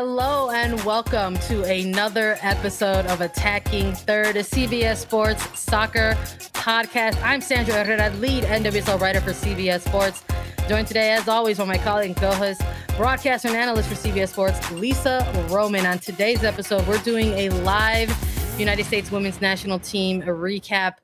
Hello and welcome to another episode of Attacking Third, a CBS Sports soccer podcast. I'm Sandra Herrera, lead NWSL writer for CBS Sports. Joined today, as always, by my colleague and co-host, broadcaster and analyst for CBS Sports, Lisa Roman. On today's episode, we're doing a live United States Women's National Team recap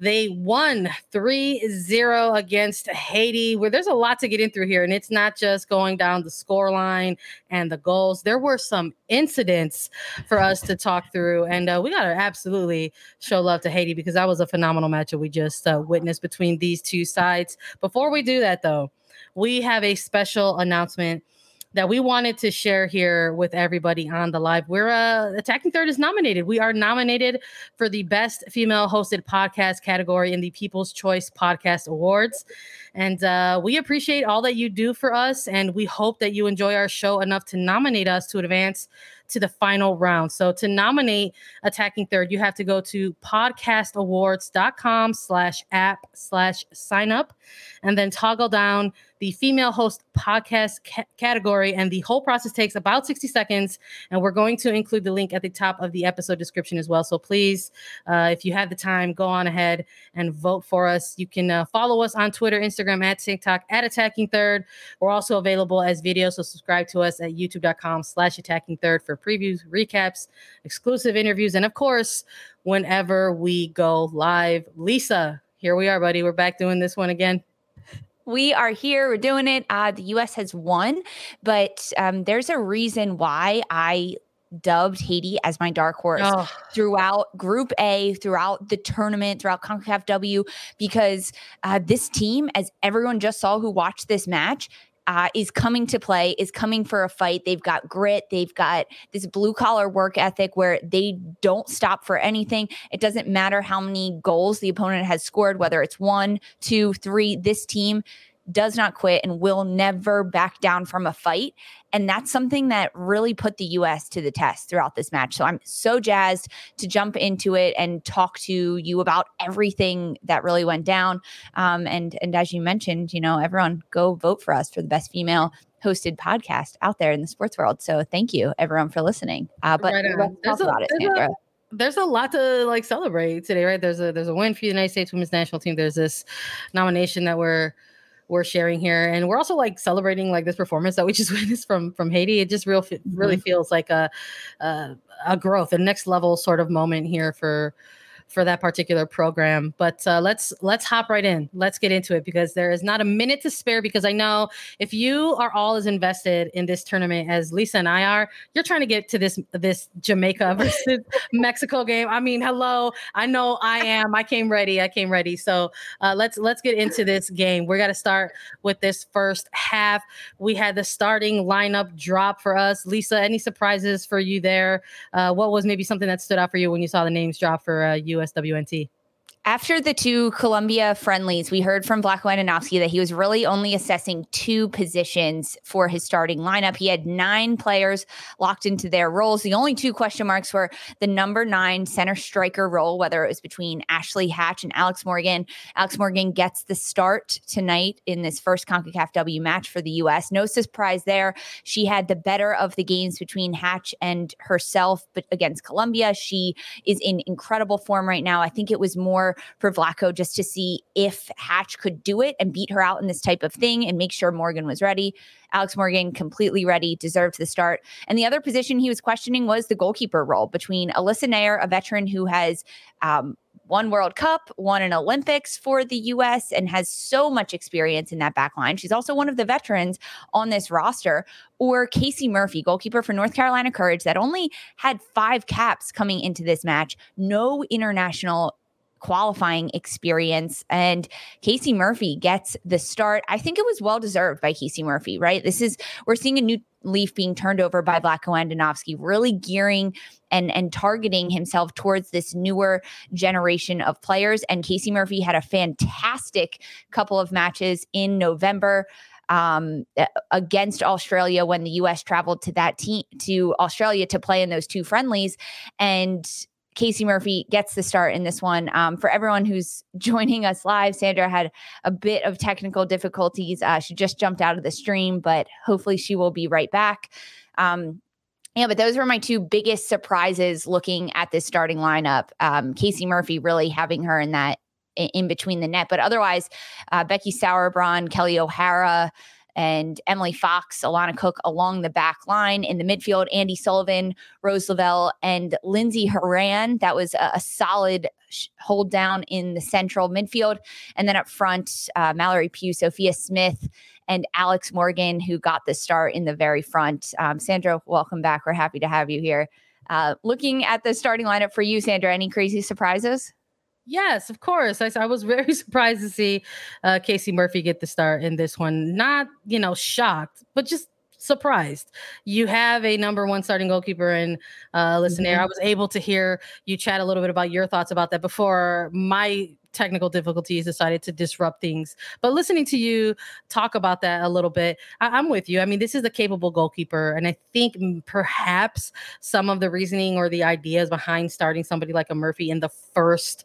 they won 3 0 against Haiti, where there's a lot to get in through here. And it's not just going down the score line and the goals. There were some incidents for us to talk through. And uh, we got to absolutely show love to Haiti because that was a phenomenal match that we just uh, witnessed between these two sides. Before we do that, though, we have a special announcement that we wanted to share here with everybody on the live. We're uh, Attacking Third is nominated. We are nominated for the best female hosted podcast category in the People's Choice Podcast Awards. And uh, we appreciate all that you do for us. And we hope that you enjoy our show enough to nominate us to advance to the final round. So to nominate Attacking Third, you have to go to podcastawards.com slash app slash sign up and then toggle down the female host podcast ca- category. And the whole process takes about 60 seconds. And we're going to include the link at the top of the episode description as well. So please, uh, if you have the time, go on ahead and vote for us. You can uh, follow us on Twitter, Instagram, at TikTok, at Attacking Third. We're also available as video. So subscribe to us at youtube.com slash attacking third for previews, recaps, exclusive interviews, and of course, whenever we go live. Lisa, here we are, buddy. We're back doing this one again. We are here. We're doing it. Uh, the U.S. has won, but um, there's a reason why I dubbed Haiti as my dark horse oh. throughout Group A, throughout the tournament, throughout CONCACAF W, because uh, this team, as everyone just saw who watched this match, uh, is coming to play, is coming for a fight. They've got grit. They've got this blue collar work ethic where they don't stop for anything. It doesn't matter how many goals the opponent has scored, whether it's one, two, three. This team does not quit and will never back down from a fight. And that's something that really put the US to the test throughout this match. So I'm so jazzed to jump into it and talk to you about everything that really went down. Um, and and as you mentioned, you know, everyone go vote for us for the best female hosted podcast out there in the sports world. So thank you everyone for listening. Uh, but right talk about it, Sandra. A- there's a lot to like celebrate today, right? There's a there's a win for the United States women's national team. There's this nomination that we're we're sharing here and we're also like celebrating like this performance that we just witnessed from from haiti it just real really mm-hmm. feels like a, a a growth a next level sort of moment here for for that particular program. But uh, let's let's hop right in. Let's get into it because there is not a minute to spare. Because I know if you are all as invested in this tournament as Lisa and I are, you're trying to get to this this Jamaica versus Mexico game. I mean, hello. I know I am. I came ready. I came ready. So uh, let's let's get into this game. We're gonna start with this first half. We had the starting lineup drop for us. Lisa, any surprises for you there? Uh, what was maybe something that stood out for you when you saw the names drop for uh, you? USWNT? After the two Colombia friendlies, we heard from Vlatko Andonovski that he was really only assessing two positions for his starting lineup. He had nine players locked into their roles. The only two question marks were the number nine center striker role, whether it was between Ashley Hatch and Alex Morgan. Alex Morgan gets the start tonight in this first CONCACAF W match for the U.S. No surprise there. She had the better of the games between Hatch and herself, but against Colombia, she is in incredible form right now. I think it was more for Vlatko just to see if Hatch could do it and beat her out in this type of thing and make sure Morgan was ready. Alex Morgan completely ready, deserved the start. And the other position he was questioning was the goalkeeper role between Alyssa Naeher, a veteran who has um, won World Cup, won an Olympics for the US, and has so much experience in that back line. She's also one of the veterans on this roster. Or Casey Murphy, goalkeeper for North Carolina Courage, that only had five caps coming into this match, no international qualifying experience. And Casey Murphy gets the start. I think it was well deserved by Casey Murphy, right? This is, we're seeing a new leaf being turned over by Vlatko Andonovski, really gearing and and targeting himself towards this newer generation of players. And Casey Murphy had a fantastic couple of matches in November um, against Australia when the U.S. traveled to that team to Australia to play in those two friendlies, and Casey Murphy gets the start in this one. Um, for everyone who's joining us live, Sandra had a bit of technical difficulties. Uh, she just jumped out of the stream, but hopefully she will be right back. Um, yeah, but those were my two biggest surprises looking at this starting lineup. Um, Casey Murphy really having her in that in between the net, but otherwise, uh, Becky Sauerbrunn, Kelly O'Hara, and Emily Fox, Alana Cook along the back line. In the midfield, Andi Sullivan, Rose Lavelle, and Lindsey Horan. That was a, a solid hold down in the central midfield. And then up front, uh, Mallory Pugh, Sophia Smith, and Alex Morgan, who got the start in the very front. Um, Sandra, welcome back. We're happy to have you here. Uh, looking at the starting lineup for you, Sandra, any crazy surprises? Yes, of course. I, I was very surprised to see uh, Casey Murphy get the start in this one. Not, you know, shocked, but just surprised. You have a number one starting goalkeeper in uh, Alyssa Naeher. Mm-hmm. I was able to hear you chat a little bit about your thoughts about that before my technical difficulties decided to disrupt things. But listening to you talk about that a little bit, I- am with you. I mean, this is a capable goalkeeper. And I think perhaps some of the reasoning or the ideas behind starting somebody like a Murphy in the first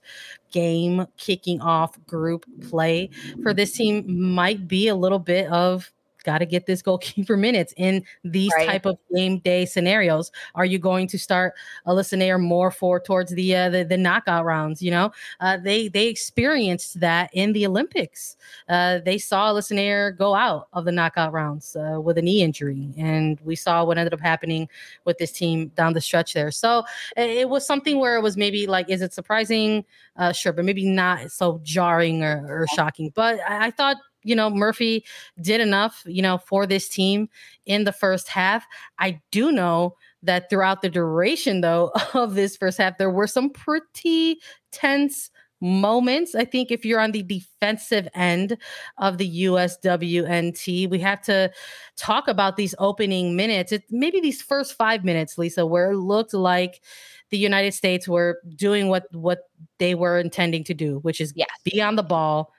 game kicking off group play for this team might be a little bit of got to get this goalkeeper minutes in these right. type of game day scenarios. Are you going to start Alyssa Naeher more for towards the, uh, the, the knockout rounds? You know, uh, they they experienced that in the Olympics. Uh, they saw Alyssa Naeher go out of the knockout rounds uh, with a knee injury, and we saw what ended up happening with this team down the stretch there. So it was something where it was maybe like, is it surprising? Uh, sure, but maybe not so jarring or, or shocking. But I, I thought you know, Murphy did enough, you know, for this team in the first half. I do know that throughout the duration, though, of this first half, there were some pretty tense moments. I think if you're on the defensive end of the USWNT, we have to talk about these opening minutes. It maybe these first five minutes, Lisa, where it looked like the United States were doing what what they were intending to do, which is yes. be on the ball,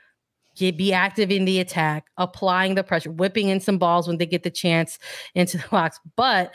get be active in the attack, applying the pressure, whipping in some balls when they get the chance into the box, but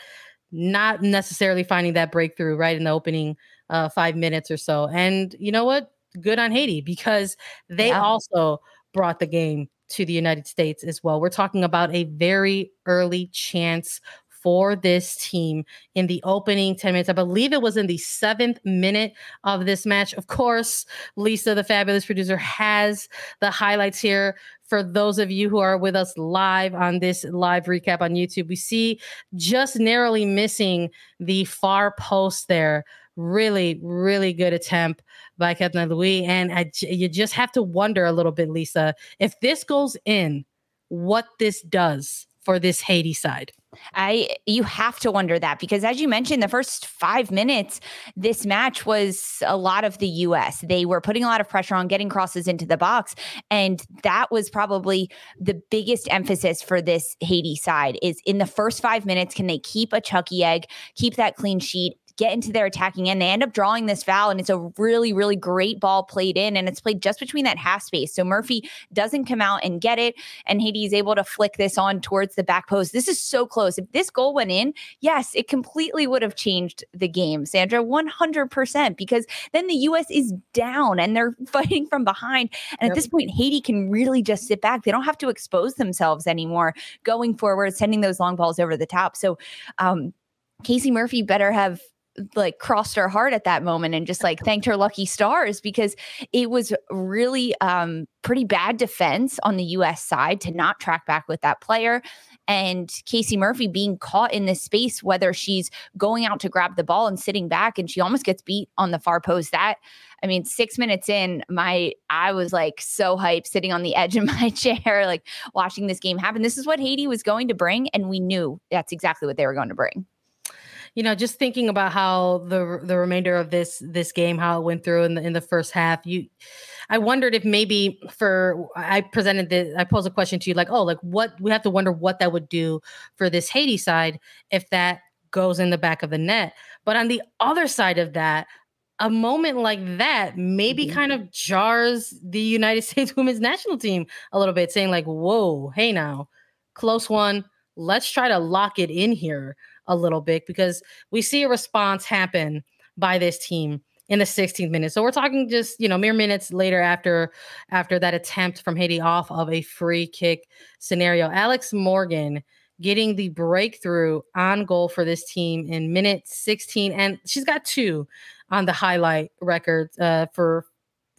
not necessarily finding that breakthrough right in the opening uh, five minutes or so. And you know what? Good on Haiti because they yeah. also brought the game to the United States as well. We're talking about a very early chance for this team in the opening 10 minutes. I believe it was in the seventh minute of this match. Of course, Lisa, the fabulous producer, has the highlights here. For those of you who are with us live on this live recap on YouTube, we see just narrowly missing the far post there. Really, really good attempt by Kethna Louis. And I, you just have to wonder a little bit, Lisa, if this goes in, what this does for this Haiti side. I you have to wonder that because as you mentioned the first 5 minutes this match was a lot of the US. They were putting a lot of pressure on getting crosses into the box and that was probably the biggest emphasis for this Haiti side is in the first 5 minutes can they keep a Chucky egg, keep that clean sheet get into their attacking end. They end up drawing this foul, and it's a really, really great ball played in, and it's played just between that half space. So Murphy doesn't come out and get it, and Haiti is able to flick this on towards the back post. This is so close. If this goal went in, yes, it completely would have changed the game, Sandra, 100%, because then the U.S. is down and they're fighting from behind. And yep. at this point, Haiti can really just sit back. They don't have to expose themselves anymore going forward, sending those long balls over the top. So, um, Casey Murphy better have like crossed her heart at that moment and just like thanked her lucky stars because it was really um pretty bad defense on the US side to not track back with that player. And Casey Murphy being caught in this space whether she's going out to grab the ball and sitting back and she almost gets beat on the far post that I mean 6 minutes in my I was like so hyped sitting on the edge of my chair like watching this game happen. This is what Haiti was going to bring and we knew that's exactly what they were going to bring you know, just thinking about how the the remainder of this this game, how it went through in the in the first half, you, I wondered if maybe for I presented the I posed a question to you like, oh, like what we have to wonder what that would do for this Haiti side if that goes in the back of the net. But on the other side of that, a moment like that maybe mm-hmm. kind of jars the United States women's national team a little bit, saying like, "Whoa, hey now, close one. Let's try to lock it in here." A little bit because we see a response happen by this team in the 16th minute. So we're talking just, you know, mere minutes later after after that attempt from Haiti off of a free kick scenario. Alex Morgan getting the breakthrough on goal for this team in minute 16 and she's got two on the highlight record uh, for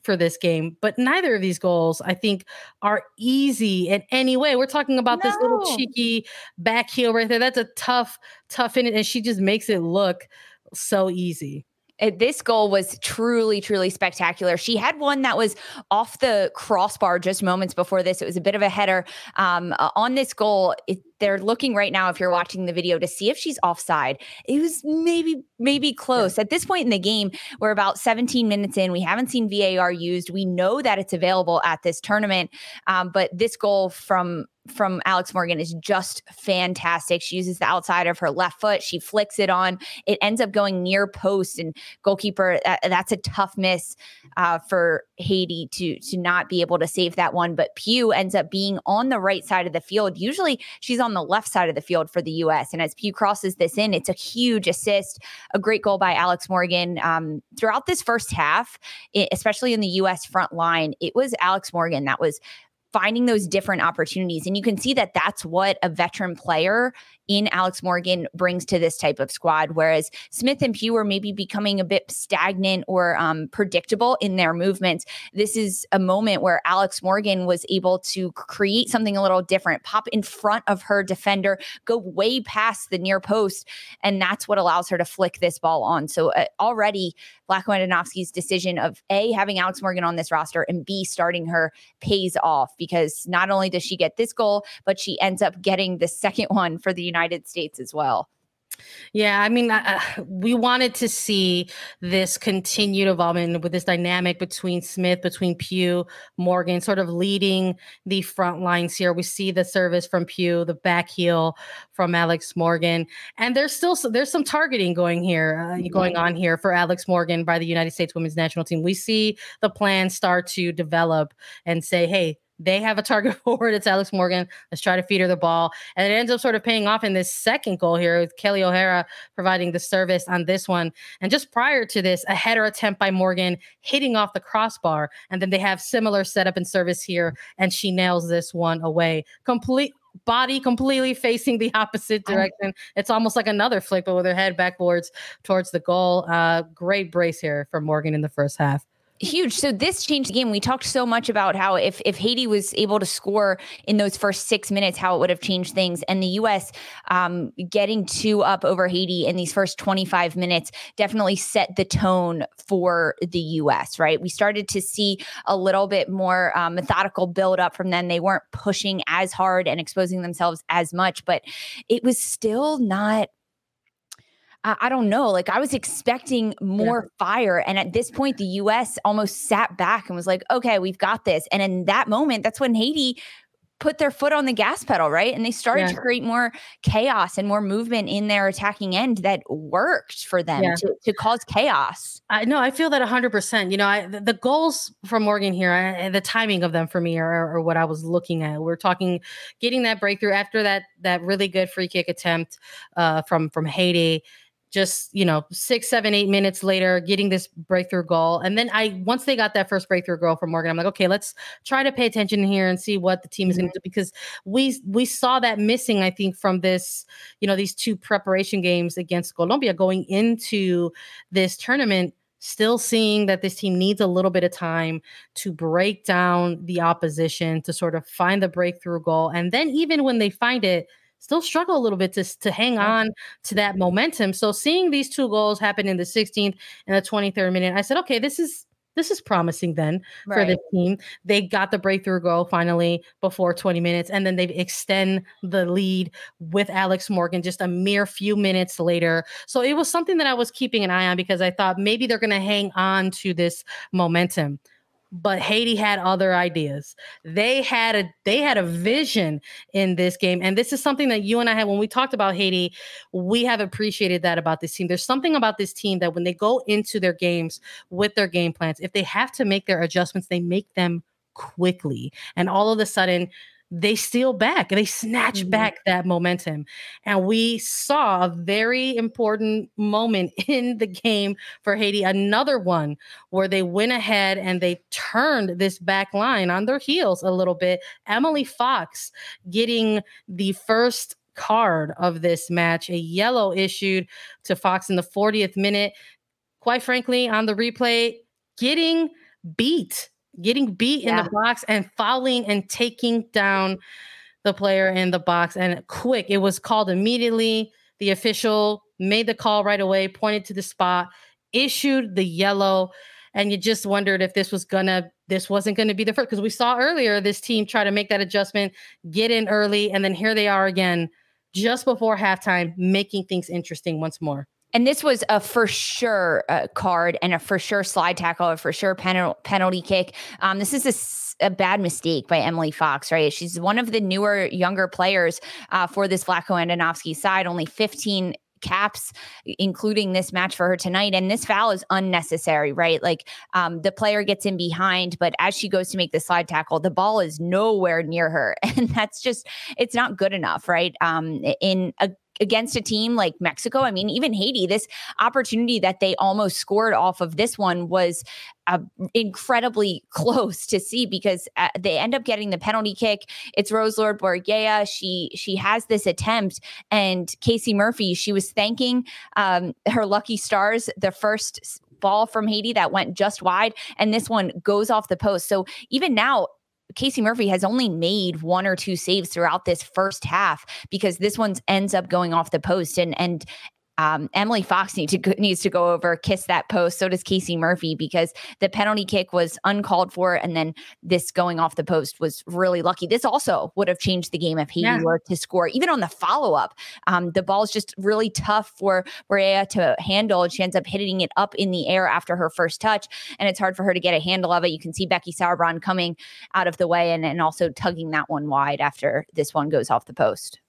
for this game, but neither of these goals, I think, are easy in any way. We're talking about no. this little cheeky back heel right there. That's a tough, tough in it, and she just makes it look so easy this goal was truly, truly spectacular. She had one that was off the crossbar just moments before this. It was a bit of a header. Um, on this goal, it, they're looking right now if you're watching the video to see if she's offside it was maybe maybe close yeah. at this point in the game we're about 17 minutes in we haven't seen var used we know that it's available at this tournament um, but this goal from from Alex Morgan is just fantastic. She uses the outside of her left foot. She flicks it on. It ends up going near post and goalkeeper. That, that's a tough miss uh, for Haiti to to not be able to save that one. But Pugh ends up being on the right side of the field. Usually she's on the left side of the field for the U.S. And as Pugh crosses this in, it's a huge assist, a great goal by Alex Morgan. Um, throughout this first half, especially in the U.S. front line, it was Alex Morgan that was finding those different opportunities. And you can see that that's what a veteran player in Alex Morgan brings to this type of squad. Whereas Smith and Pugh are maybe becoming a bit stagnant or um, predictable in their movements. This is a moment where Alex Morgan was able to create something a little different, pop in front of her defender, go way past the near post. And that's what allows her to flick this ball on. So uh, already, Vlatko Andonovski's decision of A, having Alex Morgan on this roster and B, starting her pays off because not only does she get this goal, but she ends up getting the second one for the United States as well. Yeah, I mean, uh, we wanted to see this continued involvement with this dynamic between Smith, between Pugh, Morgan, sort of leading the front lines here. We see the service from Pugh, the back heel from Alex Morgan, and there's still there's some targeting going here, uh, mm-hmm. going on here for Alex Morgan by the United States Women's National Team. We see the plan start to develop and say, hey, they have a target forward. It's Alex Morgan. Let's try to feed her the ball. And it ends up sort of paying off in this second goal here with Kelly O'Hara providing the service on this one. And just prior to this, a header attempt by Morgan hitting off the crossbar. And then they have similar setup and service here. And she nails this one away. Complete body completely facing the opposite direction. It's almost like another flick, but with her head backwards towards the goal. Uh, great brace here for Morgan in the first half huge. So this changed the game. We talked so much about how if if Haiti was able to score in those first six minutes, how it would have changed things. And the U.S. Um, getting two up over Haiti in these first 25 minutes definitely set the tone for the U.S. Right? We started to see a little bit more um, methodical build up from them. They weren't pushing as hard and exposing themselves as much, but it was still not I, I don't know. Like I was expecting more yeah. fire. And at this point, the US almost sat back and was like, okay, we've got this. And in that moment, that's when Haiti put their foot on the gas pedal, right? And they started yeah. to create more chaos and more movement in their attacking end that worked for them yeah. to, to cause chaos. I know. I feel that 100%. You know, I, the, the goals from Morgan here, I, the timing of them for me are, are, what I was looking at. We're talking getting that breakthrough after that that really good free kick attempt uh, from from Haiti just you know six seven eight minutes later getting this breakthrough goal. And then i once they got that first breakthrough goal from morgan i'm like okay let's try to pay attention here and see what the team is mm-hmm. going to do. Because we we saw that missing i think from this you know these two preparation games against colombia going into this tournament still seeing that this team needs a little bit of time to break down the opposition to sort of find the breakthrough goal. And then even when they find it still struggle a little bit to, to hang on to that momentum. So seeing these two goals happen in the 16th and the 23rd minute, I said, okay, this is this is promising then right. for the team. They got the breakthrough goal finally before 20 minutes, and then they extend the lead with Alex Morgan just a mere few minutes later. So it was something that I was keeping an eye on because I thought maybe they're going to hang on to this momentum but Haiti had other ideas. They had a they had a vision in this game, and this is something that you and I had when we talked about Haiti. We have appreciated that about this team. There's something about this team that when they go into their games with their game plans, if they have to make their adjustments, they make them quickly, and all of a sudden they steal back they snatch mm-hmm. back that momentum and we saw a very important moment in the game for haiti another one where they went ahead and they turned this back line on their heels a little bit emily fox getting the first card of this match a yellow issued to fox in the 40th minute quite frankly on the replay getting beat getting beat yeah. in the box and fouling and taking down the player in the box and quick. It was called immediately. The official made the call right away, pointed to the spot, issued the yellow, and you just wondered if this was gonna this wasn't going to be the first because we saw earlier this team try to make that adjustment, get in early, and then here they are again just before halftime, making things interesting once more. And this was a for sure uh, card and a for sure slide tackle, a for sure pen- penalty kick. Um, this is a, a, bad mistake by Emily Fox, right? She's one of the newer, younger players uh, for this Vlatko Andonovski side, only 15 caps, including this match for her tonight. And this foul is unnecessary, right? Like um, the player gets in behind, but as she goes to make the slide tackle, the ball is nowhere near her. And that's just, it's not good enough, right? Um, in a against a team like Mexico. I mean, even Haiti, this opportunity that they almost scored off of this one was uh, incredibly close to see because uh, they end up getting the penalty kick. It's Roselord Borgella. She she has this attempt, and Casey Murphy. She was thanking um, her lucky stars. The first ball from Haiti that went just wide, and this one goes off the post. So even now, Casey Murphy has only made one or two saves throughout this first half because this one ends up going off the post and and um, Emily Fox needs to needs to go over kiss that post. So does Casey Murphy because the penalty kick was uncalled for, and then this going off the post was really lucky. This also would have changed the game if Haiti yeah. were to score. Even on the follow up, um, the ball is just really tough for Maria to handle, and she ends up hitting it up in the air after her first touch, and it's hard for her to get a handle of it. You can see Becky Sauerbrunn coming out of the way and, and also tugging that one wide after this one goes off the post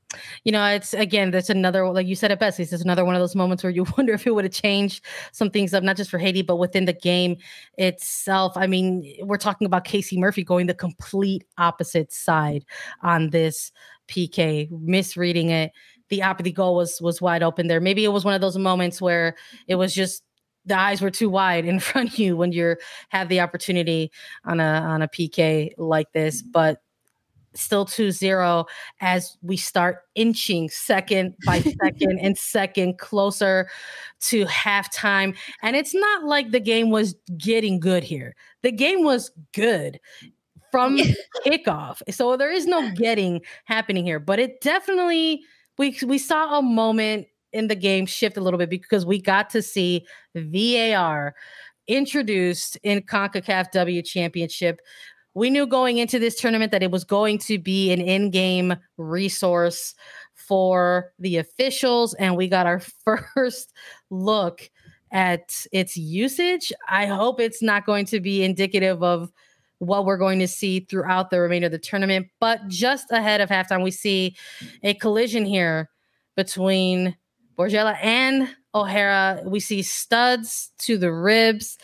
you know, it's again, that's another, like you said it best, it's another one of those moments where you wonder if it would have changed some things up, not just for Haiti, but within the game itself. I mean, we're talking about Casey Murphy going the complete opposite side on this PK, misreading it. The the goal was was wide open there. Maybe it was one of those moments where it was just the eyes were too wide in front of you when you have the opportunity on a on a PK like this. But still 2-0 as we start inching second by second and second closer to halftime. And it's not like the game was getting good here. The game was good from kickoff. So there is no getting happening here but it definitely we we saw a moment in the game shift a little bit because we got to see VAR introduced in CONCACAF W Championship we knew going into this tournament that it was going to be an in-game resource for the officials and we got our first look at its usage i hope it's not going to be indicative of what we're going to see throughout the remainder of the tournament. But just ahead of halftime, we see a collision here between Borgella and O'Hara. We see studs to the ribs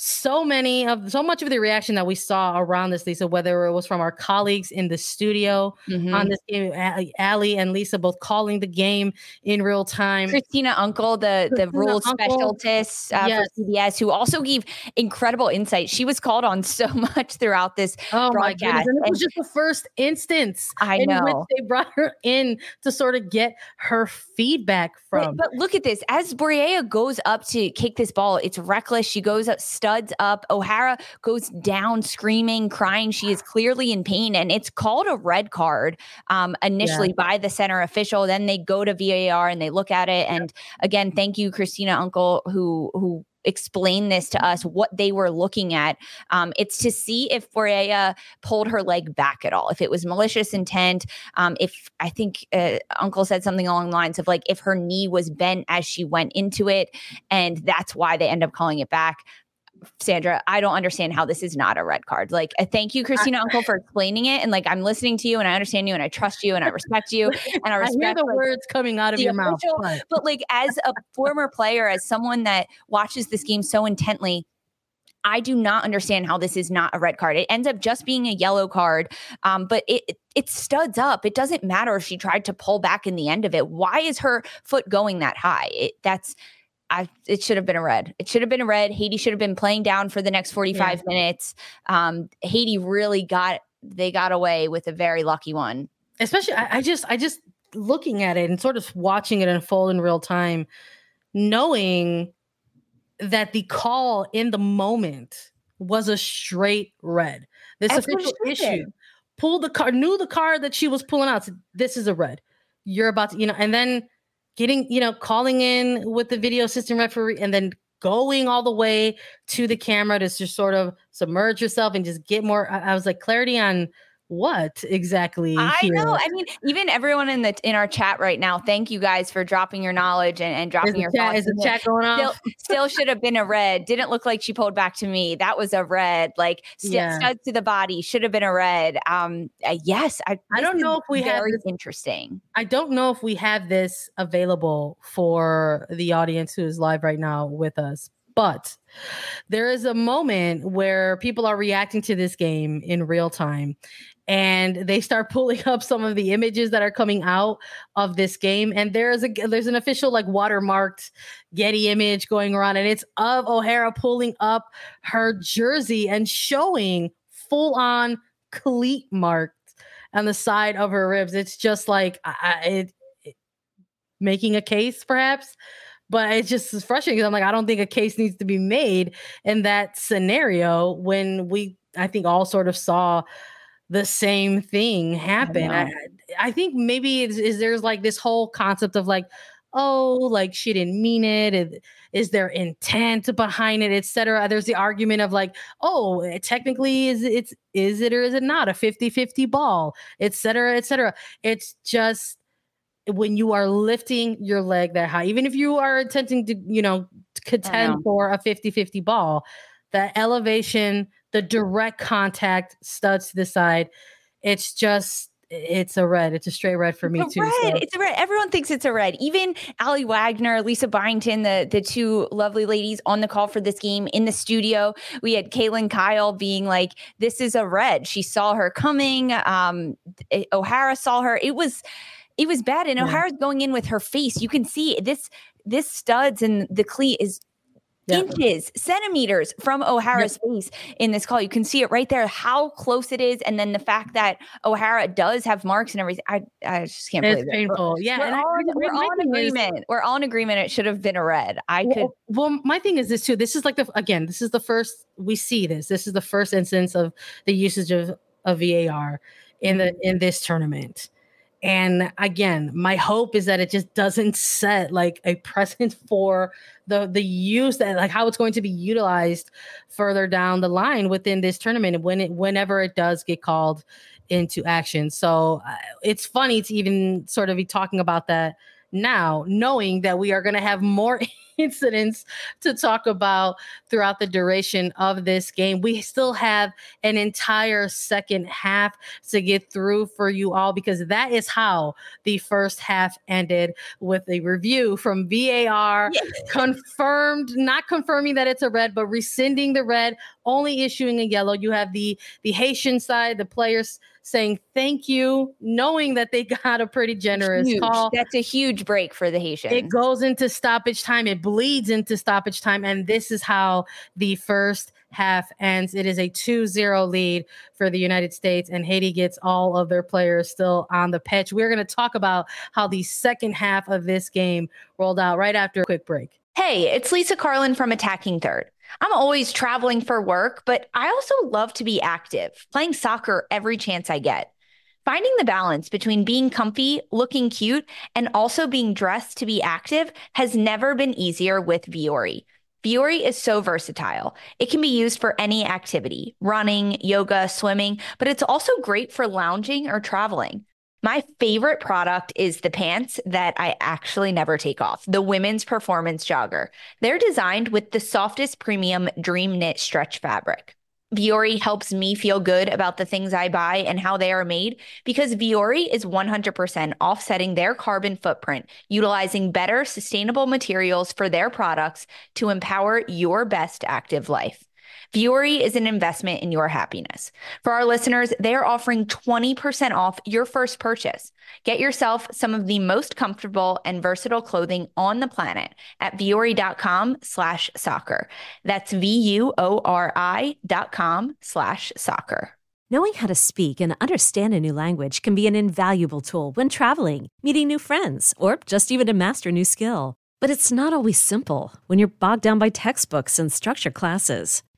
so many of so much of the reaction that we saw around this, Lisa, whether it was from our colleagues in the studio mm-hmm. on this game, Ali and Lisa both calling the game in real time. Christina Unkel, the Christina the rule specialist uh, yes. for CBS, who also gave incredible insight. She was called on so much throughout this oh broadcast. My goodness. And it was just the first instance I know. which they brought her in to sort of get her feedback from. But, but look at this. As Bourrier goes up to kick this ball, it's reckless. She goes up studs up. O'Hara goes down screaming, crying. She is clearly in pain, and it's called a red card um, initially yeah. by the center official. Then they go to VAR and they look at it. And again, thank you, Christina Unkel, who who explain this to us what they were looking at. Um, it's to see if Bourrier pulled her leg back at all, if it was malicious intent. Um, if I think uh, Unkel said something along the lines of like if her knee was bent as she went into it, and that's why they end up calling it back. Sandra, I don't understand how this is not a red card. Like, uh, thank you, Christina Unkel, for explaining it. And like, I'm listening to you, and I understand you, and I trust you, and I respect you, and I respect I hear the like, words coming out of your mouth. But. but like, as a former player, as someone that watches this game so intently, I do not understand how this is not a red card. It ends up just being a yellow card, um, but it it studs up. It doesn't matter if she tried to pull back in the end of it. Why is her foot going that high? It, that's I it should have been a red. It should have been a red. Haiti should have been playing down for the next 45 yeah. minutes. Um, Haiti really got they got away with a very lucky one. Especially I, I just I just looking at it and sort of watching it unfold in real time, knowing that the call in the moment was a straight red. This That's official issue pulled the car, knew the car that she was pulling out. Said, this is a red. You're about to, you know, and then getting, you know, calling in with the video assistant referee and then going all the way to the camera to just sort of submerge yourself and just get more. I, I was like, clarity on what exactly i here? know i mean even everyone in the in our chat right now thank you guys for dropping your knowledge and, and dropping your chat, is the chat going on? Still, still should have been a red. Didn't look like she pulled back to me. That was a red. Like st- yeah. studs to the body should have been a red. Um uh, yes i i don't know if we have this, interesting. I don't know if we have this available for the audience who is live right now with us but there is a moment where people are reacting to this game in real time and they start pulling up some of the images that are coming out of this game. And there's a there's an official like watermarked getty image going around and it's of o'hara pulling up her jersey and showing full on cleat marks on the side of her ribs. It's just like I, it, it, making a case perhaps? But it's just frustrating because I'm like, I don't think a case needs to be made in that scenario when we, I think, all sort of saw the same thing happen. I, I, I think maybe is, is there's like this whole concept of like, oh, like she didn't mean it. Is, is there intent behind it, etc. There's the argument of like, oh, technically is it's is it or is it not a 50-50 ball, etc. etc. It's just when you are lifting your leg that high, even if you are attempting to, you know, contend know. for a 50-50 ball, the elevation the direct contact studs to the side. It's just it's a red. It's a straight red for me it's too. Red. So. It's a red. Everyone thinks it's a red. Even Ali Wagner, Lisa Byington, the the two lovely ladies on the call for this game in the studio. We had Kaylyn Kyle being like, "This is a red." She saw her coming. Um, O'Hara saw her. It was it was bad. And yeah. O'Hara's going in with her face. You can see this this studs and the cleat is yeah. inches, centimeters from O'Hara's face in this call. You can see it right there, how close it is, and then the fact that O'Hara does have marks and everything. I, I just can't it's believe painful. It. Yeah, we're, all, I, we're all in agreement. Is, we're all in agreement. It should have been a red. I well, could. Well, my thing is this too. This is like the again. This is the first we see this. This is the first instance of the usage of of VAR in the in this tournament. And again, my hope is that it just doesn't set like a precedent for the the use that like how it's going to be utilized further down the line within this tournament when it whenever it does get called into action. So uh, it's funny to even sort of be talking about that now, knowing that we are going to have more incidents to talk about throughout the duration of this game. We still have an entire second half to get through for you all because that is how the first half ended with a review from VAR yes. confirmed, not confirming that it's a red, but rescinding the red, only issuing a yellow. You have the the Haitian side, the players saying thank you, knowing that they got a pretty generous huge. call. That's a huge break for the Haitians. It goes into stoppage time, it bleeds into stoppage time. And this is how the first half ends. It is a 2 0 lead for the United States, and Haiti gets all of their players still on the pitch. We're going to talk about how the second half of this game rolled out right after a quick break. Hey, it's Lisa Carlin from Attacking Third. I'm always traveling for work, but I also love to be active, playing soccer every chance I get. Finding the balance between being comfy, looking cute, and also being dressed to be active has never been easier with Vuori. Vuori is so versatile. It can be used for any activity running, yoga, swimming, but it's also great for lounging or traveling. My favorite product is the pants that I actually never take off, the women's performance jogger. They're designed with the softest premium dream knit stretch fabric. Vuori helps me feel good about the things I buy and how they are made because Vuori is 100% offsetting their carbon footprint, utilizing better sustainable materials for their products to empower your best active life. Vuori is an investment in your happiness. For our listeners, they are offering 20% off your first purchase. Get yourself some of the most comfortable and versatile clothing on the planet at vuori.com slash soccer. That's V-U-O-R-I dot com slash soccer. Knowing how to speak and understand a new language can be an invaluable tool when traveling, meeting new friends, or just even to master a new skill. But it's not always simple when you're bogged down by textbooks and structure classes.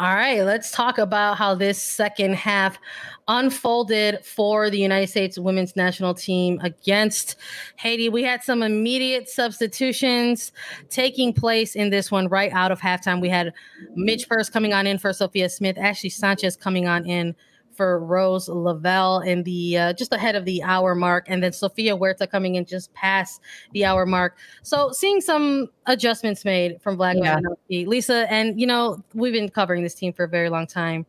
All right, let's talk about how this second half unfolded for the United States women's national team against Haiti. We had some immediate substitutions taking place in this one right out of halftime. We had Midge Purce coming on in for Sophia Smith, Ashley Sanchez coming on in for Rose Lavelle in the uh, just ahead of the hour mark, and then Sofia Huerta coming in just past the hour mark. So seeing some adjustments made from Vlatko yeah. Lisa, and you know we've been covering this team for a very long time.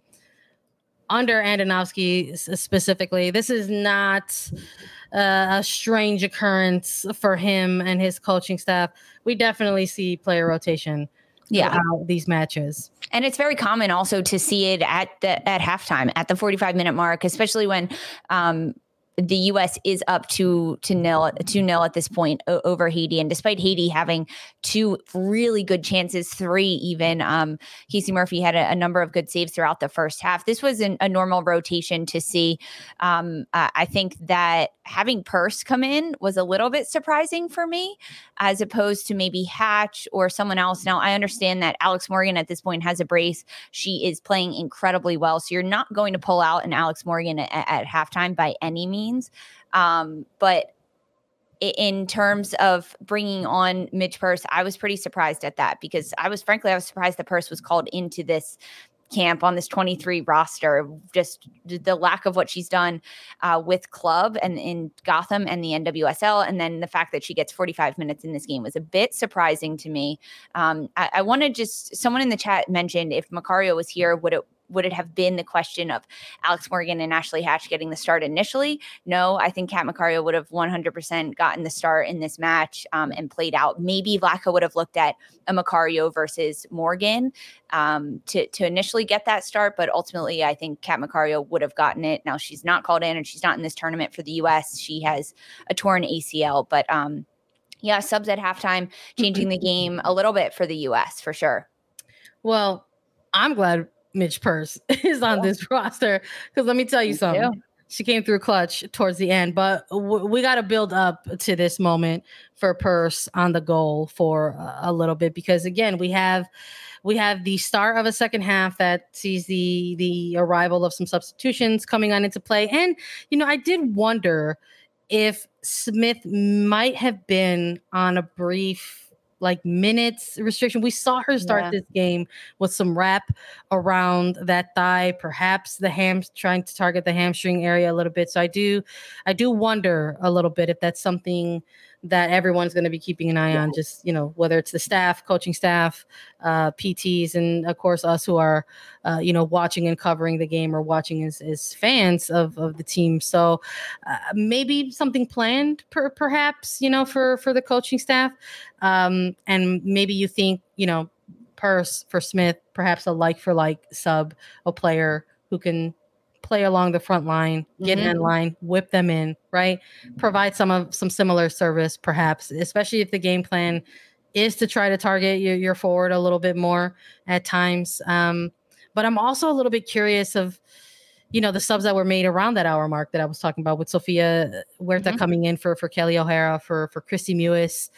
Under Andonovski specifically, this is not uh, a strange occurrence for him and his coaching staff. We definitely see player rotation yeah these matches and it's very common also to see it at the at halftime at the 45 minute mark especially when um the U.S. is up to to nil to nil at this point over Haiti, and despite Haiti having two really good chances, three even, um, Casey Murphy had a, a, number of good saves throughout the first half. This was an, a normal rotation to see. Um, uh, I think that having Purce come in was a little bit surprising for me, as opposed to maybe Hatch or someone else. Now I understand that Alex Morgan at this point has a brace; she is playing incredibly well, so you're not going to pull out an Alex Morgan at, at halftime by any means means. Um, but in terms of bringing on Midge Purce, I was pretty surprised at that because I was frankly I was surprised the Purce was called into this camp on this 23 roster. Just the lack of what she's done uh, with club and in Gotham and the NWSL, and then the fact that she gets 45 minutes in this game was a bit surprising to me. Um, I, I want to just someone in the chat mentioned if Macario was here, would it would it have been the question of Alex Morgan and Ashley Hatch getting the start initially? No, I think Kat Macario would have 100% gotten the start in this match um, and played out. Maybe Vlatko would have looked at a Macario versus Morgan um, to, to initially get that start, but ultimately, I think Kat Macario would have gotten it. Now, she's not called in and she's not in this tournament for the U.S. She has a torn ACL, but um, yeah, subs at halftime, changing the game a little bit for the US for sure. Well, I'm glad Midge Purce is on yeah. this roster because let me tell you something. Too. She came through clutch towards the end, but w- we got to build up to this moment for Purce on the goal for a little bit because again, we have we have the start of a second half that sees the the arrival of some substitutions coming on into play, and you know, I did wonder if Smith might have been on a brief like minutes restriction. We saw her start yeah. this game with some wrap around that thigh, perhaps the ham trying to target the hamstring area a little bit. So I do I do wonder a little bit if that's something that everyone's going to be keeping an eye on just you know whether it's the staff coaching staff uh, pts and of course us who are uh, you know watching and covering the game or watching as, as fans of, of the team. So uh, maybe something planned per, perhaps you know for for the coaching staff. Um, and maybe you think you know Purce for smith perhaps a like for like sub a player who can play along the front line, get mm-hmm. in line, whip them in, right? Provide some of some similar service, perhaps, especially if the game plan is to try to target your, your forward a little bit more at times. Um, but I'm also a little bit curious of, you know, the subs that were made around that hour mark that I was talking about with Sofia Huerta mm-hmm. coming in for for Kelly O'Hara, for for Kristie Mewis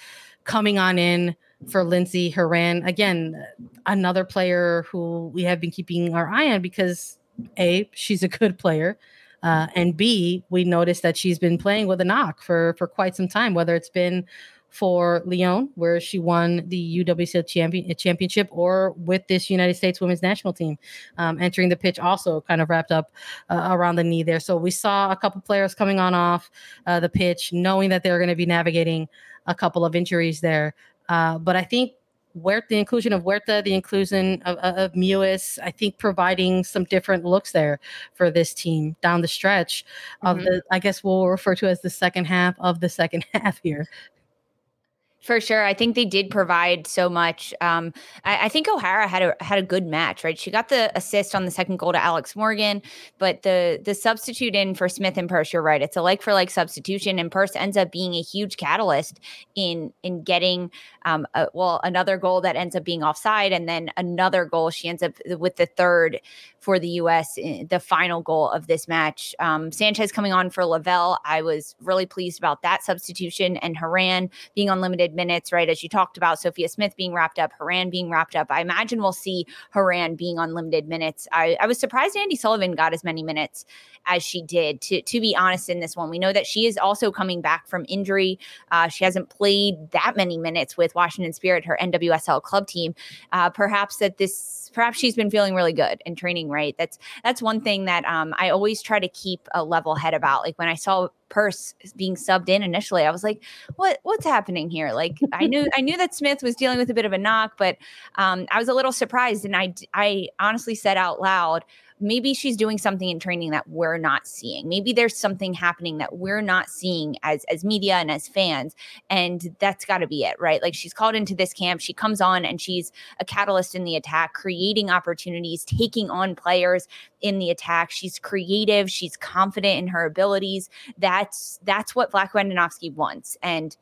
coming on in for Lindsey Horan. Again, another player who we have been keeping our eye on because a she's a good player uh, and b we noticed that she's been playing with a knock for for quite some time whether it's been for Lyon, where she won the UWCL champion, championship, or with this United States women's national team. Um, entering the pitch also kind of wrapped up uh, around the knee there. So we saw a couple players coming on off uh, the pitch, knowing that they're going to be navigating a couple of injuries there. Uh, but I think Huerta, the inclusion of Huerta, the inclusion of, of Mewis, I think providing some different looks there for this team down the stretch of mm-hmm. the, I guess we'll refer to as the second half of the second half here. For sure, I think they did provide so much. Um, I, I, think O'Hara had a had a good match, right? She got the assist on the second goal to Alex Morgan, but the the substitute in for Smith and Purce, you're right. It's a like for like substitution, and Purce ends up being a huge catalyst in in getting um, a, well another goal that ends up being offside, and then another goal. She ends up with the third for the U.S. the final goal of this match. Um, Sanchez coming on for Lavelle, I was really pleased about that substitution, and Horan being on limited minutes, right? As you talked about, Sophia Smith being wrapped up, Horan being wrapped up. I imagine we'll see Horan being on limited minutes. I, I was surprised Andi Sullivan got as many minutes as she did. To to be honest, in this one, we know that she is also coming back from injury. Uh, she hasn't played that many minutes with Washington Spirit, her NWSL club team. Uh, perhaps that this, perhaps she's been feeling really good in training. Right. That's that's one thing that um, I always try to keep a level head about. Like when I saw Purce being subbed in initially, I was like, "What? What's happening here?" Like I knew I knew that Smith was dealing with a bit of a knock, but um, I was a little surprised, and I I honestly said out loud, maybe she's doing something in training that we're not seeing. Maybe there's something happening that we're not seeing as as media and as fans, and that's got to be it, right? Like she's called into this camp, she comes on and she's a catalyst in the attack, creating opportunities, taking on players in the attack. She's creative, she's confident in her abilities. That's that's what Vlatko Andonovski wants, and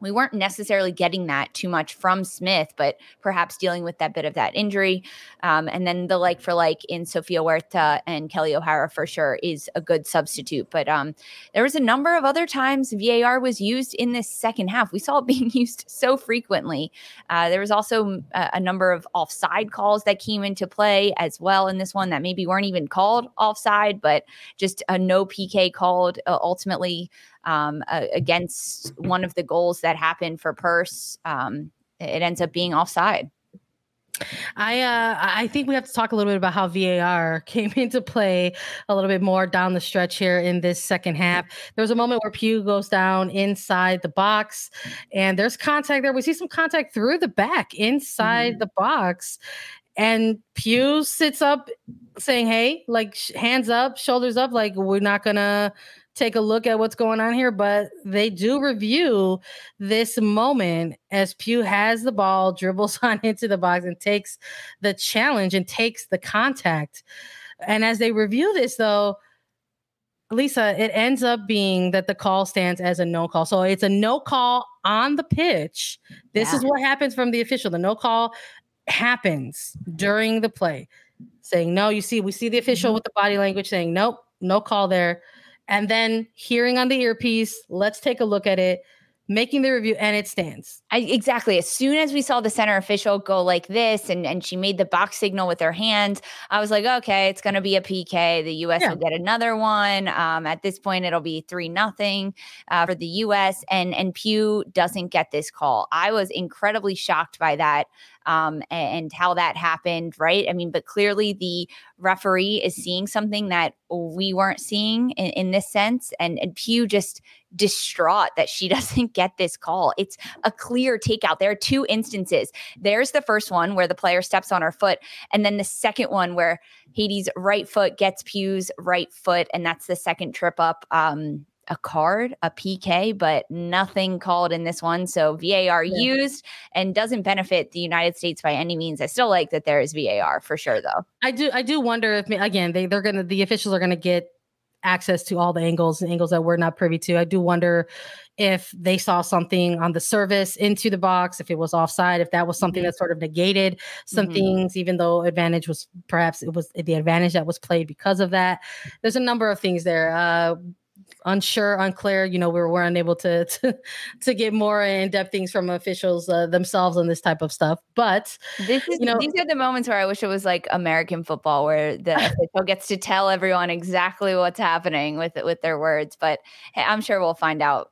we weren't necessarily getting that too much from Smith, but perhaps dealing with that bit of that injury. Um, and then the like for like in Sofia Huerta and Kelly O'Hara for sure is a good substitute. But um, there was a number of other times VAR was used in this second half. We saw it being used so frequently. Uh, there was also a, a number of offside calls that came into play as well in this one that maybe weren't even called offside, but just a no PK called uh, ultimately um, uh, against one of the goals that happened for Purce. Um, it ends up being offside. I uh, I think we have to talk a little bit about how VAR came into play a little bit more down the stretch here in this second half. There was a moment where Pugh goes down inside the box, and there's contact there. We see some contact through the back inside mm-hmm. the box, and Pugh sits up saying, "Hey, like hands up, shoulders up, like we're not gonna take a look at what's going on here, but they do review this moment as Pugh has the ball, dribbles on into the box, and takes the challenge and takes the contact. And as they review this, though, Lisa, it ends up being that the call stands as a no call. So it's a no call on the pitch. This yeah. is what happens from the official. The no call happens during the play. Saying no, you see, we see the official mm-hmm. with the body language saying nope, no call there. And then hearing on the earpiece, let's take a look at it making the review and it stands. I, exactly. As soon as we saw the center official go like this and, and she made the box signal with her hands, I was like, okay, it's going to be a PK. The U.S. Yeah. will get another one. Um, at this point, it'll be three nothing uh, for the U.S. and and Pugh doesn't get this call. I was incredibly shocked by that um, and, how that happened, right? I mean, but clearly the referee is seeing something that we weren't seeing in, in this sense. And, and Pugh just distraught that she doesn't get this call. It's a clear takeout. There are two instances. There's the first one where the player steps on her foot, and then the second one where Haiti's right foot gets Pugh's right foot, and that's the second trip up. Um, a card, a PK, but nothing called in this one. So VAR yeah. used and doesn't benefit the United States by any means. I still like that there is VAR for sure, though. I do. I do wonder if again they they're gonna the officials are gonna get access to all the angles and angles that we're not privy to. I do wonder if they saw something on the service into the box, if it was offside, if that was something mm-hmm. that sort of negated some mm-hmm. things, even though advantage was perhaps it was the advantage that was played because of that. There's a number of things there. Uh, unsure, unclear. You know, we were, unable to, to to get more in depth things from officials uh, themselves on this type of stuff. But this is, you know, these are the moments where I wish it was like American football, where the official gets to tell everyone exactly what's happening with with their words. But hey, I'm sure we'll find out.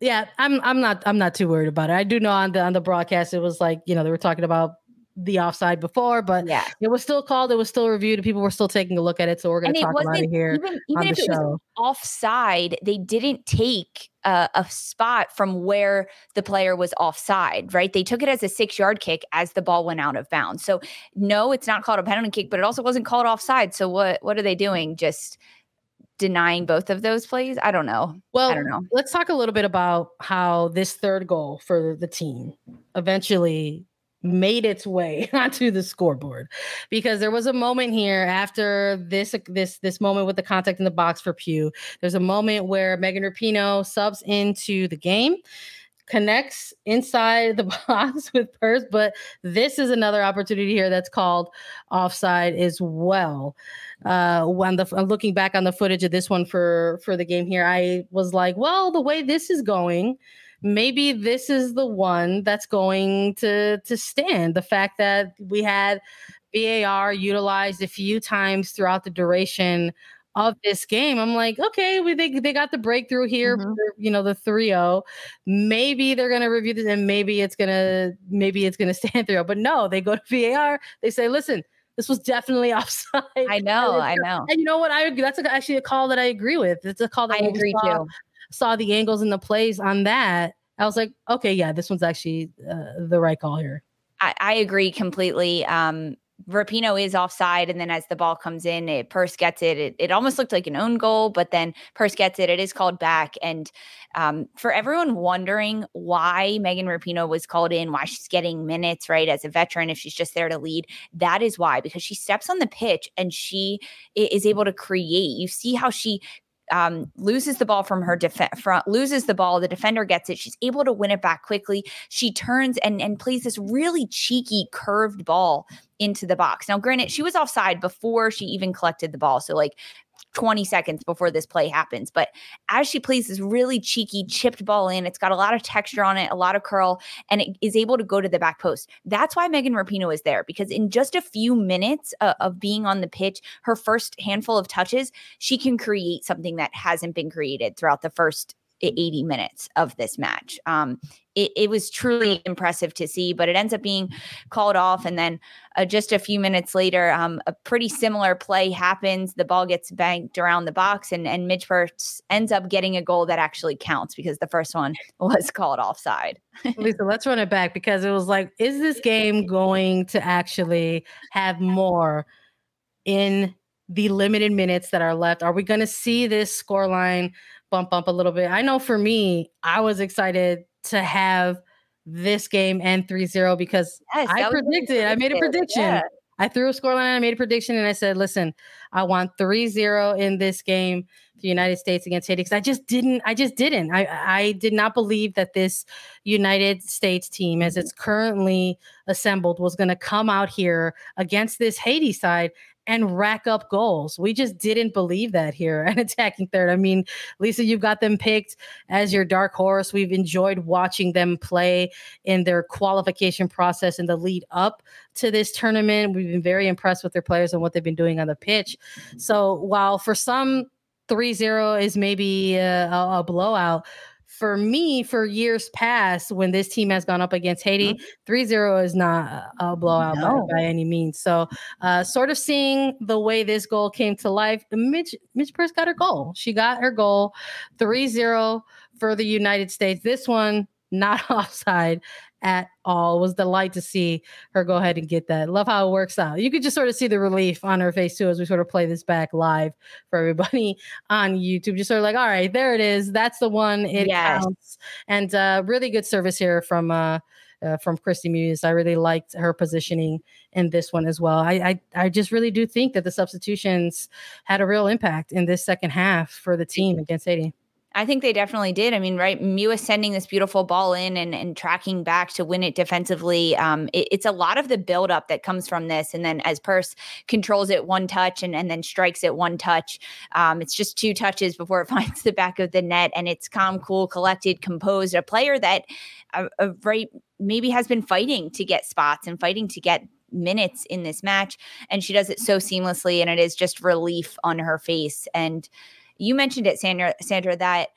Yeah, I'm I'm not I'm not too worried about it. I do know on the on the broadcast it was like you know they were talking about the offside before, but yeah. it was still called, it was still reviewed, and people were still taking a look at it. So we're going to talk about it here. Even, even if it show. was offside, they didn't take a, a, spot from where the player was offside, right? They took it as a six yard kick as the ball went out of bounds. So no, it's not called a penalty kick, but it also wasn't called offside. So what what are they doing? Just denying both of those plays? I don't know. Well, I don't know. Let's talk a little bit about how this third goal for the team eventually made its way onto the scoreboard because there was a moment here after this this this moment with the contact in the box for Pugh. There's a moment where Megan Rapinoe subs into the game connects inside the box with Purce, but this is another opportunity here that's called offside as well. Uh, when the I'm looking back on the footage of this one for for the game here, I was like, well, the way this is going, maybe this is the one that's going to to stand. The fact that we had VAR utilized a few times throughout the duration of this game. I'm like, okay, we they, they got the breakthrough here, mm-hmm. for, you know, the 3-0. Maybe they're gonna review this and maybe it's gonna maybe it's gonna stand 3 But no, they go to VAR, they say, listen, this was definitely offside. I know, I know. And you know what? I that's actually a call that I agree with. It's a call that I agree too saw the angles and the plays on that, I was like, okay, yeah, this one's actually uh, the right call here. I, I agree completely. Um, Rapinoe is offside, and then as the ball comes in, it, Purce gets it. it. it. almost looked like an own goal, but then Purce gets it. It is called back. And um, for everyone wondering why Megan Rapinoe was called in, why she's getting minutes, right, as a veteran, if she's just there to lead, that is why, because she steps on the pitch and she is able to create. You see how she um, loses the ball from her defense front, loses the ball. The defender gets it. She's able to win it back quickly. She turns and and plays this really cheeky curved ball into the box. Now, granted, she was offside before she even collected the ball, so like 20 seconds before this play happens. But as she plays this really cheeky chipped ball in, it's got a lot of texture on it, a lot of curl, and it is able to go to the back post. That's why Megan Rapinoe is there because in just a few minutes uh, of being on the pitch, her first handful of touches, she can create something that hasn't been created throughout the first 80 minutes of this match. Um, it, it, was truly impressive to see, but it ends up being called off. And then uh, just a few minutes later, um, a pretty similar play happens. The ball gets banked around the box, and, and Purce ends up getting a goal that actually counts because the first one was called offside. Lisa, let's run it back because it was like, is this game going to actually have more in the limited minutes that are left? Are we going to see this scoreline bump up a little bit. I know for me, I was excited to have this game end 3-0 because yes, I predicted, I made a prediction. Yeah. I threw a scoreline, I made a prediction, and I said, listen, I want 3-0 in this game. the United States against Haiti because I just didn't. I just didn't. I I did not believe that this United States team, as it's currently assembled, was going to come out here against this Haiti side and rack up goals. We just didn't believe that here at attacking third. I mean, Lisa, you've got them picked as your dark horse. We've enjoyed watching them play in their qualification process in the lead up to this tournament. We've been very impressed with their players and what they've been doing on the pitch. So while for some 3-0 is maybe uh, a, a blowout for me, for years past, when this team has gone up against Haiti, mm-hmm. 3 0 is not a blowout no. by, by, any means. So, uh, sort of seeing the way this goal came to life, Midge, Midge Purce got her goal. She got her goal 3 0 for the United States. This one, not offside at all. It was delight to see her go ahead and get that. Love how it works out. You could just sort of see the relief on her face too as we sort of play this back live for everybody on YouTube. Just sort of like, all right, there it is. That's the one. It yes. counts. And uh, really good service here from uh, uh, from Kristie Mewis. I really liked her positioning in this one as well. I, I I just really do think that the substitutions had a real impact in this second half for the team against Haiti. I think they definitely did. I mean, right, Mewis sending this beautiful ball in and, and tracking back to win it defensively. Um, it, it's a lot of the buildup that comes from this. And then as Purce controls it one touch and, and then strikes it one touch, um, it's just two touches before it finds the back of the net. And it's calm, cool, collected, composed. A player that, uh, uh, right, maybe has been fighting to get spots and fighting to get minutes in this match. And she does it so seamlessly. And it is just relief on her face. And, you mentioned it, Sandra, Sandra, that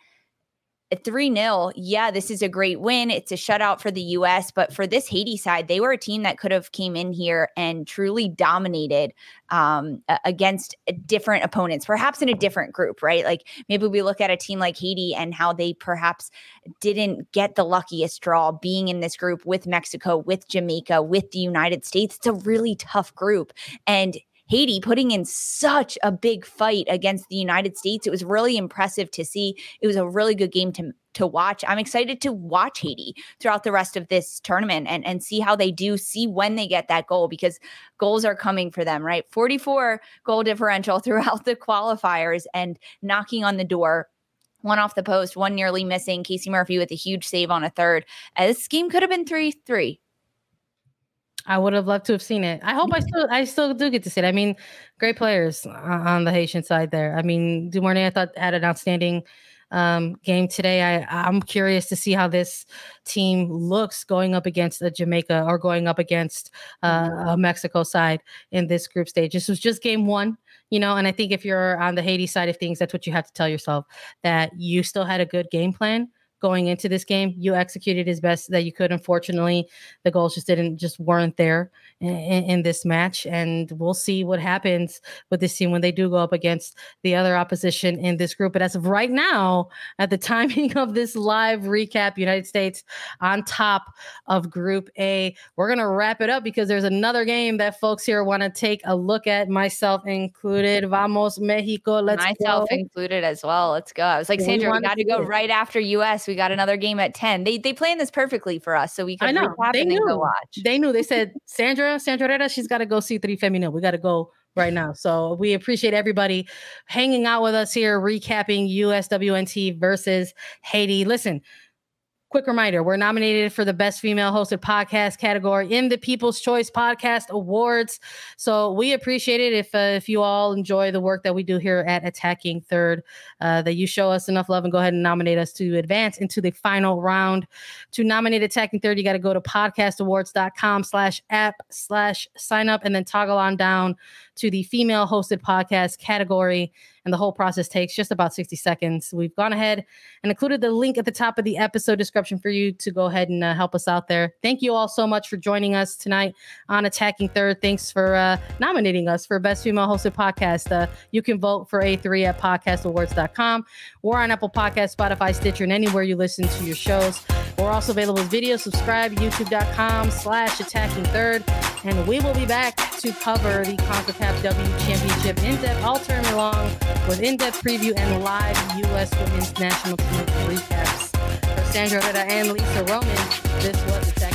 3 0, yeah, this is a great win. It's a shutout for the US, but for this Haiti side, they were a team that could have came in here and truly dominated um, against different opponents, perhaps in a different group, right? Like maybe we look at a team like Haiti and how they perhaps didn't get the luckiest draw being in this group with Mexico, with Jamaica, with the United States. It's a really tough group. And Haiti putting in such a big fight against the United States. It was really impressive to see. It was a really good game to to watch. I'm excited to watch Haiti throughout the rest of this tournament and and see how they do, see when they get that goal because goals are coming for them, right? 44 goal differential throughout the qualifiers and knocking on the door one off the post, one nearly missing. Casey Murphy with a huge save on a third. Uh, this game could have been 3 3. I would have loved to have seen it. I hope I still I still do get to see it. I mean, great players on the Haitian side there. I mean, Dumornay I thought had an outstanding um, game today. I I'm curious to see how this team looks going up against the Jamaica or going up against uh, a Mexico side in this group stage. This was just game one, you know, and I think if you're on the Haiti side of things, that's what you have to tell yourself that you still had a good game plan going into this game. You executed as best that you could. Unfortunately, the goals just didn't just weren't there in, in, this match, and we'll see what happens with this team when they do go up against the other opposition in this group. But as of right now, at the timing of this live recap, United States on top of Group A. We're gonna wrap it up because there's another game that folks here want to take a look at, myself included. Vamos Mexico. Let's myself go. included as well. Let's go. I was like, Sandra, we, got to go right after US. We got another game at 10. They they planned this perfectly for us. So we can I know. They knew. go watch. They knew. They said, Sandra, Sandra Herrera, she's got to go see Tri Femenil. We got to go right now. So we appreciate everybody hanging out with us here, recapping USWNT versus Haiti. Listen, Quick reminder we're nominated for the best female hosted podcast category in the People's Choice Podcast Awards. So we appreciate it if, uh, if you all enjoy the work that we do here at Attacking Third, uh, that you show us enough love and go ahead and nominate us to advance into the final round. To nominate Attacking Third, you got to go to podcastawards.com slash app slash sign up and then toggle on down to the female hosted podcast category and the whole process takes just about 60 seconds. We've gone ahead and included the link at the top of the episode description for you to go ahead and uh, help us out there. Thank you all so much for joining us tonight on Attacking Third. Thanks for uh, nominating us for Best Female Hosted Podcast. Uh, you can vote for A3 at podcastawards.com. We're on Apple Podcast, Spotify, Stitcher, and anywhere you listen to your shows. We're also available as video. Subscribe, youtube.com slash attacking third. And we will be back to cover the CONCACAF W Championship in depth all term long with in-depth preview and live U.S. Women's National Team recaps. For Sandra Herrera and Lisa Roman, this was Attacking